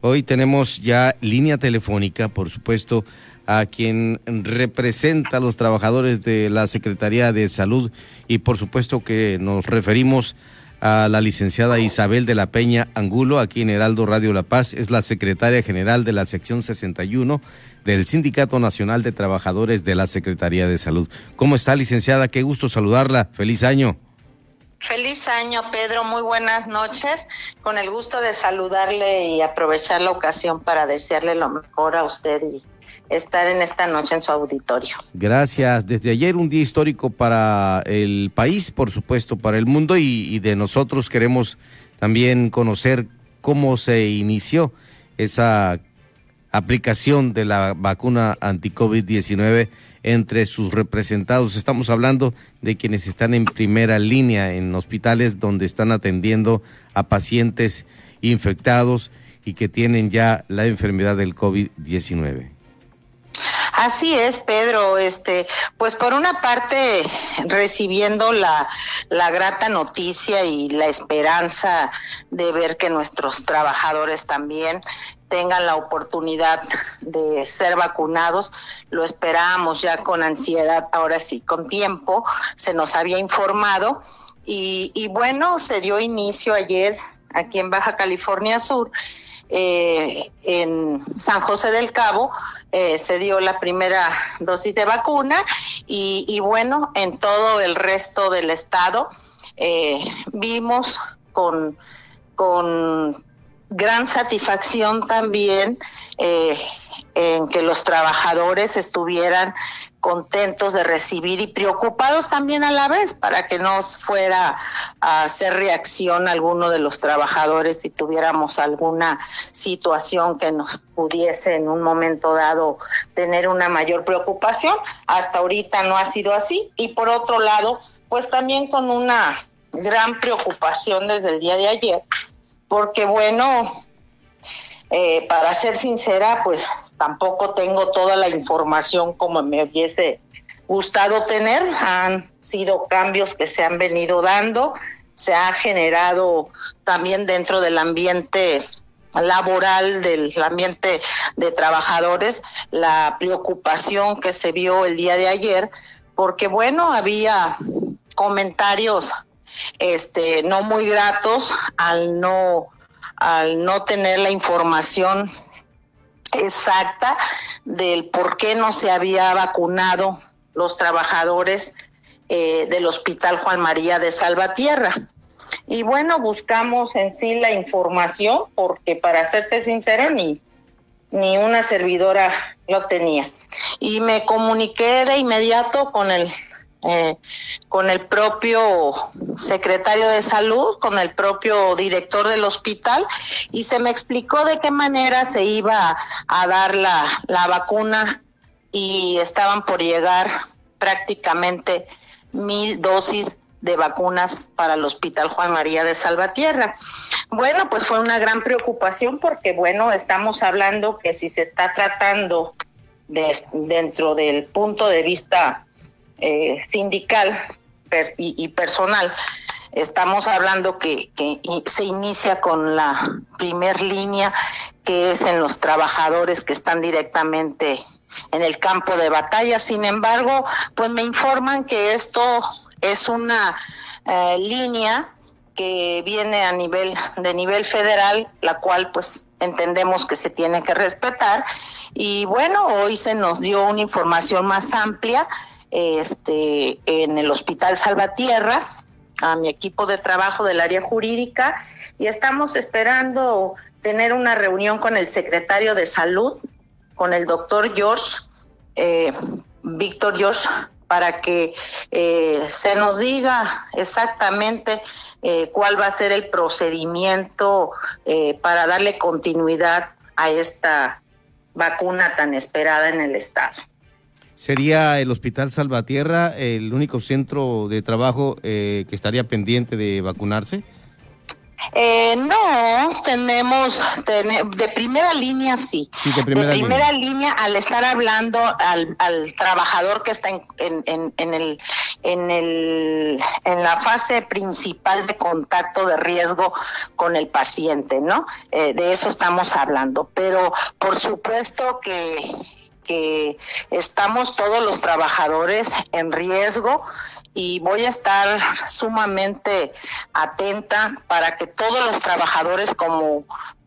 Hoy tenemos ya línea telefónica, por supuesto, a quien representa a los trabajadores de la Secretaría de Salud y por supuesto que nos referimos a la licenciada Isabel de la Peña Angulo, aquí en Heraldo Radio La Paz, es la secretaria general de la sección 61 del Sindicato Nacional de Trabajadores de la Secretaría de Salud. ¿Cómo está, licenciada? Qué gusto saludarla. Feliz año. Feliz año, Pedro. Muy buenas noches. Con el gusto de saludarle y aprovechar la ocasión para desearle lo mejor a usted y estar en esta noche en su auditorio. Gracias. Desde ayer un día histórico para el país, por supuesto, para el mundo y, de nosotros queremos también conocer cómo se inició esa aplicación de la vacuna anti-COVID-19 entre sus representados. Estamos hablando de quienes están en primera línea en hospitales donde están atendiendo a pacientes infectados y que tienen ya la enfermedad del COVID-19. Así es, Pedro. Este, pues por una parte recibiendo la, la grata noticia y la esperanza de ver que nuestros trabajadores también tengan la oportunidad de ser vacunados. Lo esperábamos ya con ansiedad, ahora sí, con tiempo. Se nos había informado y, y bueno, se dio inicio ayer aquí en Baja California Sur eh, en San José del Cabo eh, se dio la primera dosis de vacuna y, bueno, en todo el resto del estado eh, vimos con, con gran satisfacción también en que los trabajadores estuvieran contentos de recibir y preocupados también a la vez para que no fuera a hacer reacción alguno de los trabajadores si tuviéramos alguna situación que nos pudiese en un momento dado tener una mayor preocupación. Hasta ahorita no ha sido así y por otro lado, pues también con una gran preocupación desde el día de ayer, porque bueno, eh, para ser sincera, pues tampoco tengo toda la información como me hubiese gustado tener. Han sido cambios que se han venido dando. Se ha generado también dentro del ambiente laboral, del ambiente de trabajadores, la preocupación que se vio el día de ayer, porque bueno, había comentarios este no muy gratos al no al no tener la información exacta del por qué no se había vacunado los trabajadores eh, del Hospital Juan María de Salvatierra. Y bueno, buscamos en sí la información porque para serte sincera ni, ni una servidora lo tenía. Y me comuniqué de inmediato con el eh, con el propio secretario de salud, con el propio director del hospital, y se me explicó de qué manera se iba a dar la, la vacuna y estaban por llegar prácticamente mil dosis de vacunas para el Hospital Juan María de Salvatierra. Bueno, pues fue una gran preocupación porque, bueno, estamos hablando que si se está tratando de, dentro del punto de vista eh, sindical y, personal. Estamos hablando que, que se inicia con la primer línea, que es en los trabajadores que están directamente en el campo de batalla. Sin embargo, pues me informan que esto es una eh, línea que viene a nivel de nivel federal, la cual pues entendemos que se tiene que respetar. Y bueno, hoy se nos dio una información más amplia este, en el Hospital Salvatierra, a mi equipo de trabajo del área jurídica, y estamos esperando tener una reunión con el secretario de salud, con el doctor George, eh, Víctor George, para que eh, se nos diga exactamente eh, cuál va a ser el procedimiento para darle continuidad a esta vacuna tan esperada en el estado. ¿Sería el Hospital Salvatierra el único centro de trabajo eh, que estaría pendiente de vacunarse? Eh, no, tenemos de primera línea sí. de primera, línea. al estar hablando al, trabajador que está en, en, en, el en el en la fase principal de contacto de riesgo con el paciente, ¿no? Eh, de eso estamos hablando, pero por supuesto que que estamos todos los trabajadores en riesgo y voy a estar sumamente atenta para que todos los trabajadores como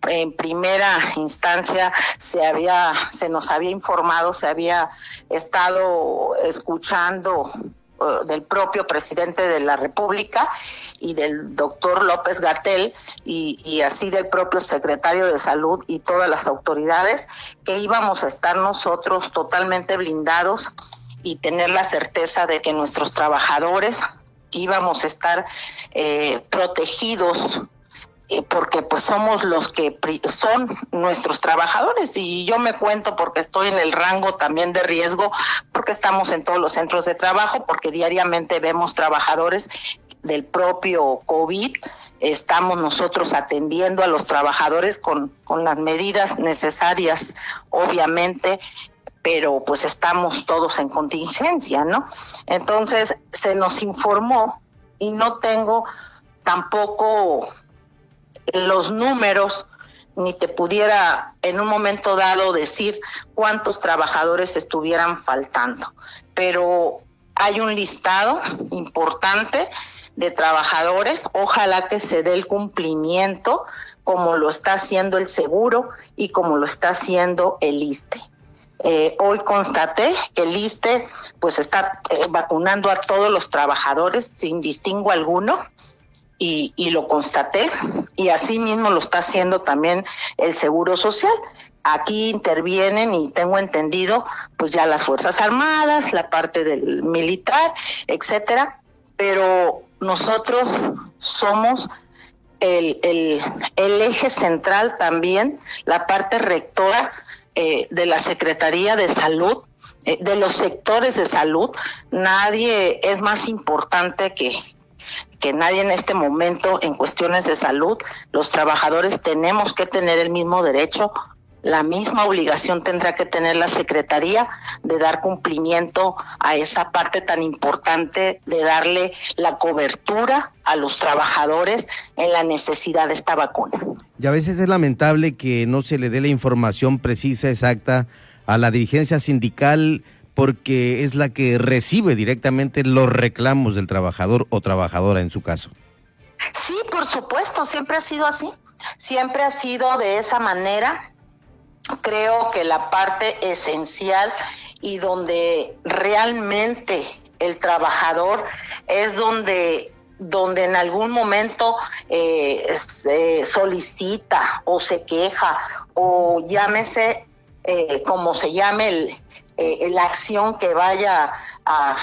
en primera instancia se había se nos había informado, se había estado escuchando del propio presidente de la República y del doctor López Gatel y, y, así del propio secretario de Salud y todas las autoridades que íbamos a estar nosotros totalmente blindados y tener la certeza de que nuestros trabajadores íbamos a estar eh, protegidos eh, porque pues somos los que son nuestros trabajadores y yo me cuento porque estoy en el rango también de riesgo porque estamos en todos los centros de trabajo porque diariamente vemos trabajadores del propio COVID estamos nosotros atendiendo a los trabajadores con, con las medidas necesarias, obviamente, pero pues estamos todos en contingencia, ¿no? Entonces se nos informó y no tengo tampoco los números ni te pudiera en un momento dado decir cuántos trabajadores estuvieran faltando, pero hay un listado importante de trabajadores, ojalá que se dé el cumplimiento como lo está haciendo el seguro y como lo está haciendo el ISTE. Eh, hoy constaté que el ISTE pues está eh, vacunando a todos los trabajadores sin distingo alguno y, y lo constaté y así mismo lo está haciendo también el Seguro Social. Aquí intervienen y tengo entendido pues ya las Fuerzas Armadas, la parte del militar, etcétera, pero nosotros somos el, el, eje central también, la parte rectora eh, de la Secretaría de Salud, eh, de los sectores de salud, nadie es más importante que, que nadie en este momento en cuestiones de salud. Los trabajadores tenemos que tener el mismo derecho la misma obligación tendrá que tener la Secretaría de dar cumplimiento a esa parte tan importante de darle la cobertura a los trabajadores en la necesidad de esta vacuna. Y a veces es lamentable que no se le dé la información precisa, exacta, a la dirigencia sindical porque es la que recibe directamente los reclamos del trabajador o trabajadora en su caso. Sí, por supuesto, siempre ha sido así, siempre ha sido de esa manera creo que la parte esencial y donde realmente el trabajador es donde donde en algún momento eh, se solicita o se queja o llámese eh, como se llame el, eh, la acción que vaya a,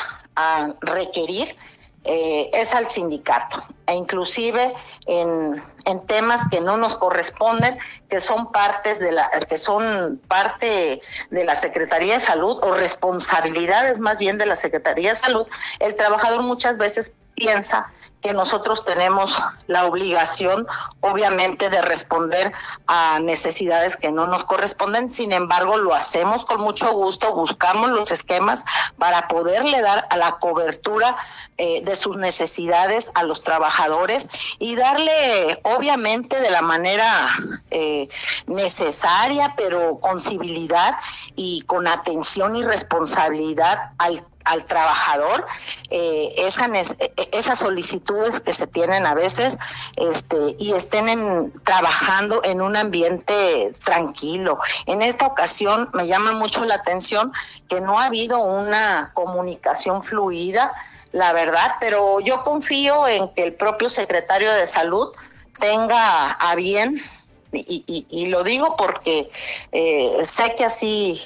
requerir, eh, es al sindicato. E inclusive en, en, temas que no nos corresponden que son partes de la que son parte de la Secretaría de Salud o responsabilidades más bien de la Secretaría de Salud el trabajador muchas veces piensa que nosotros tenemos la obligación, obviamente, de responder a necesidades que no nos corresponden. Sin embargo, lo hacemos con mucho gusto, buscamos los esquemas para poderle dar a la cobertura eh, de sus necesidades a los trabajadores y darle, obviamente, de la manera eh, necesaria, pero con civilidad y con atención y responsabilidad al al trabajador eh, esa, esas solicitudes que se tienen a veces este, y estén en, trabajando en un ambiente tranquilo. En esta ocasión me llama mucho la atención que no ha habido una comunicación fluida, la verdad, pero yo confío en que el propio secretario de salud tenga a bien, y, y, lo digo porque eh, sé que así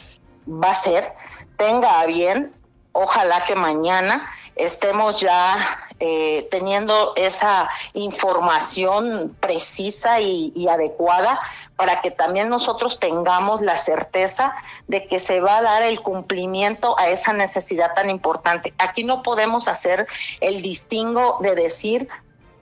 va a ser, tenga a bien ojalá que mañana estemos ya eh, teniendo esa información precisa y, adecuada para que también nosotros tengamos la certeza de que se va a dar el cumplimiento a esa necesidad tan importante. Aquí no podemos hacer el distingo de decir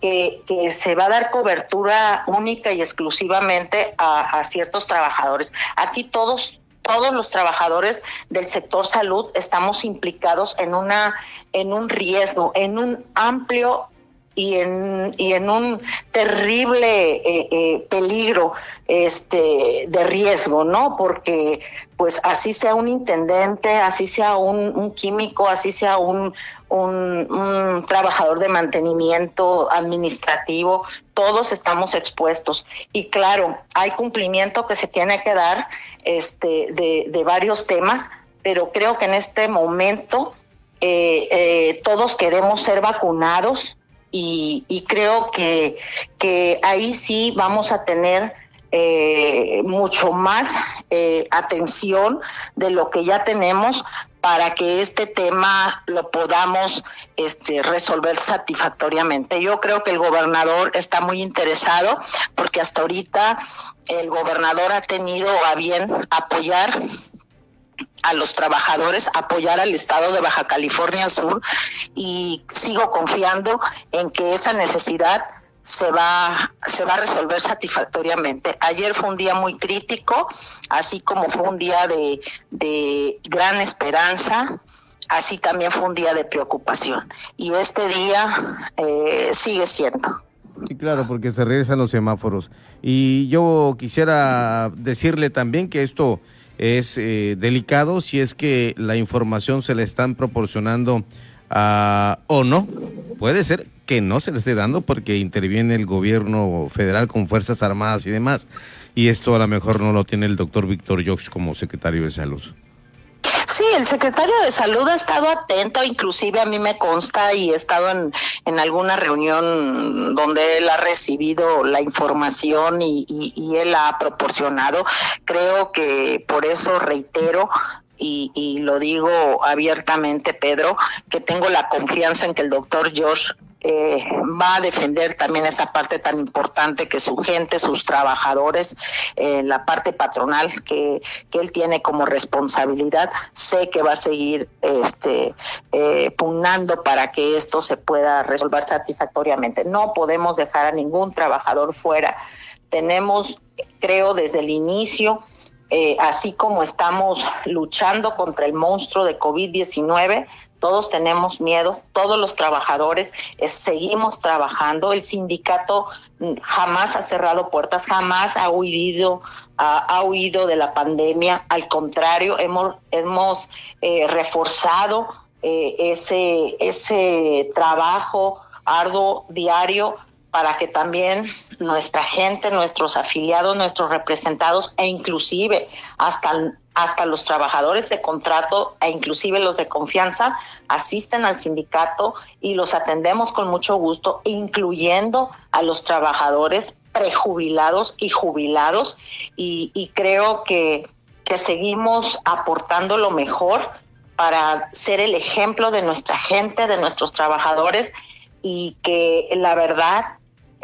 que, que, se va a dar cobertura única y exclusivamente a, a ciertos trabajadores. Aquí todos todos los trabajadores del sector salud estamos implicados en una en un riesgo, en un amplio y en, y en un terrible eh, eh, peligro este de riesgo, ¿no? Porque pues así sea un intendente, así sea un, químico, así sea un, un, trabajador de mantenimiento administrativo, todos estamos expuestos. Y claro, hay cumplimiento que se tiene que dar este, de, de varios temas, pero creo que en este momento eh, todos queremos ser vacunados y, y creo que, que ahí sí vamos a tener eh, mucho más eh, atención de lo que ya tenemos para que este tema lo podamos este, resolver satisfactoriamente. Yo creo que el gobernador está muy interesado porque hasta ahorita el gobernador ha tenido a bien apoyar a los trabajadores, apoyar al Estado de Baja California Sur y sigo confiando en que esa necesidad se va, se va a resolver satisfactoriamente. Ayer fue un día muy crítico, así como fue un día de, de gran esperanza, así también fue un día de preocupación. Y este día eh, sigue siendo. Sí, claro, porque se regresan los semáforos. Y yo quisiera decirle también que esto es eh, delicado si es que la información se le están proporcionando uh, o no. Puede ser que no se le esté dando porque interviene el gobierno federal con Fuerzas Armadas y demás. Y esto a lo mejor no lo tiene el doctor Víctor Jox como secretario de salud. Sí, el secretario de salud ha estado atento, inclusive a mí me consta y he estado en, en alguna reunión donde él ha recibido la información y, y, y él ha proporcionado. Creo que por eso reitero y, y, lo digo abiertamente, Pedro, que tengo la confianza en que el doctor Josh eh, va a defender también esa parte tan importante que su gente, sus trabajadores, eh, la parte patronal que, que, él tiene como responsabilidad, sé que va a seguir este, eh, pugnando para que esto se pueda resolver satisfactoriamente. No podemos dejar a ningún trabajador fuera. Tenemos, creo, desde el inicio, eh, así como estamos luchando contra el monstruo de COVID-19, todos tenemos miedo, todos los trabajadores eh, seguimos trabajando, el sindicato mm, jamás ha cerrado puertas, jamás ha huido, ha, huido de la pandemia, al contrario, hemos, hemos eh, reforzado eh, ese, ese trabajo arduo diario para que también nuestra gente, nuestros afiliados, nuestros representados e inclusive hasta, hasta los trabajadores de contrato e inclusive los de confianza asisten al sindicato y los atendemos con mucho gusto, incluyendo a los trabajadores prejubilados y jubilados. Y, y creo que, que seguimos aportando lo mejor para ser el ejemplo de nuestra gente, de nuestros trabajadores y que la verdad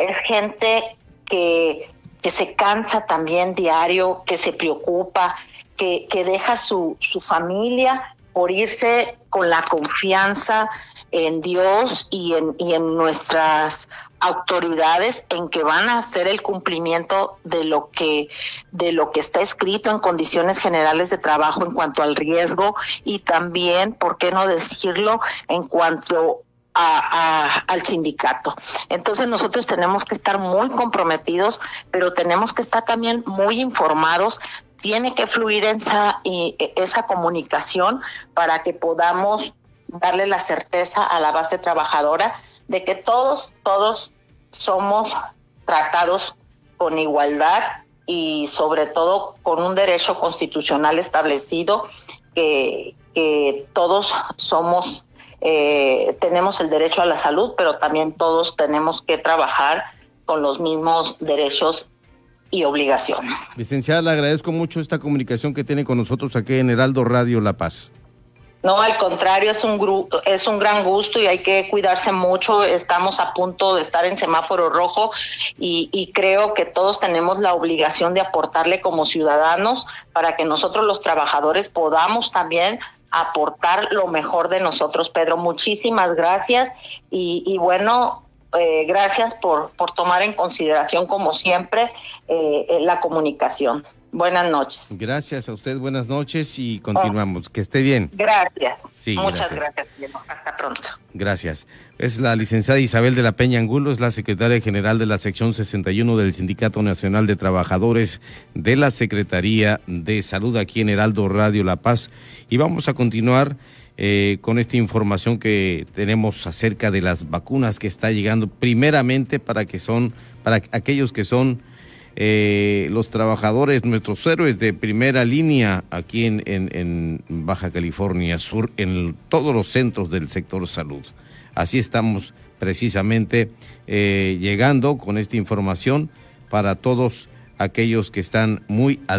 es gente que, que se cansa también diario, que se preocupa, que, que deja su, su familia por irse con la confianza en Dios y en, y en nuestras autoridades en que van a hacer el cumplimiento de lo que de lo que está escrito en condiciones generales de trabajo en cuanto al riesgo y también, ¿por qué no decirlo?, en cuanto al sindicato. Entonces nosotros tenemos que estar muy comprometidos, pero tenemos que estar también muy informados. Tiene que fluir esa, esa comunicación para que podamos darle la certeza a la base trabajadora de que todos, todos somos tratados con igualdad y sobre todo con un derecho constitucional establecido que todos somos eh, tenemos el derecho a la salud, pero también todos tenemos que trabajar con los mismos derechos y obligaciones. Licenciada, le agradezco mucho esta comunicación que tiene con nosotros aquí en Heraldo Radio La Paz. No, al contrario, es un grupo, es un gran gusto y hay que cuidarse mucho. Estamos a punto de estar en semáforo rojo y, y, creo que todos tenemos la obligación de aportarle como ciudadanos para que nosotros los trabajadores podamos también aportar lo mejor de nosotros. Pedro, muchísimas gracias y, y bueno, eh, gracias por, por tomar en consideración, como siempre, eh, la comunicación. Buenas noches. Gracias a usted, buenas noches y continuamos. Que esté bien. Gracias. Sí, Muchas gracias. Hasta pronto. Gracias. Es la licenciada Isabel de la Peña Angulo, es la secretaria general de la sección 61 del Sindicato Nacional de Trabajadores de la Secretaría de Salud aquí en Heraldo Radio La Paz. Y vamos a continuar eh, con esta información que tenemos acerca de las vacunas que está llegando primeramente para que son, para aquellos que son eh, los trabajadores, nuestros héroes de primera línea aquí en, Baja California Sur, en todos los centros del sector salud. Así estamos precisamente eh, llegando con esta información para todos aquellos que están muy al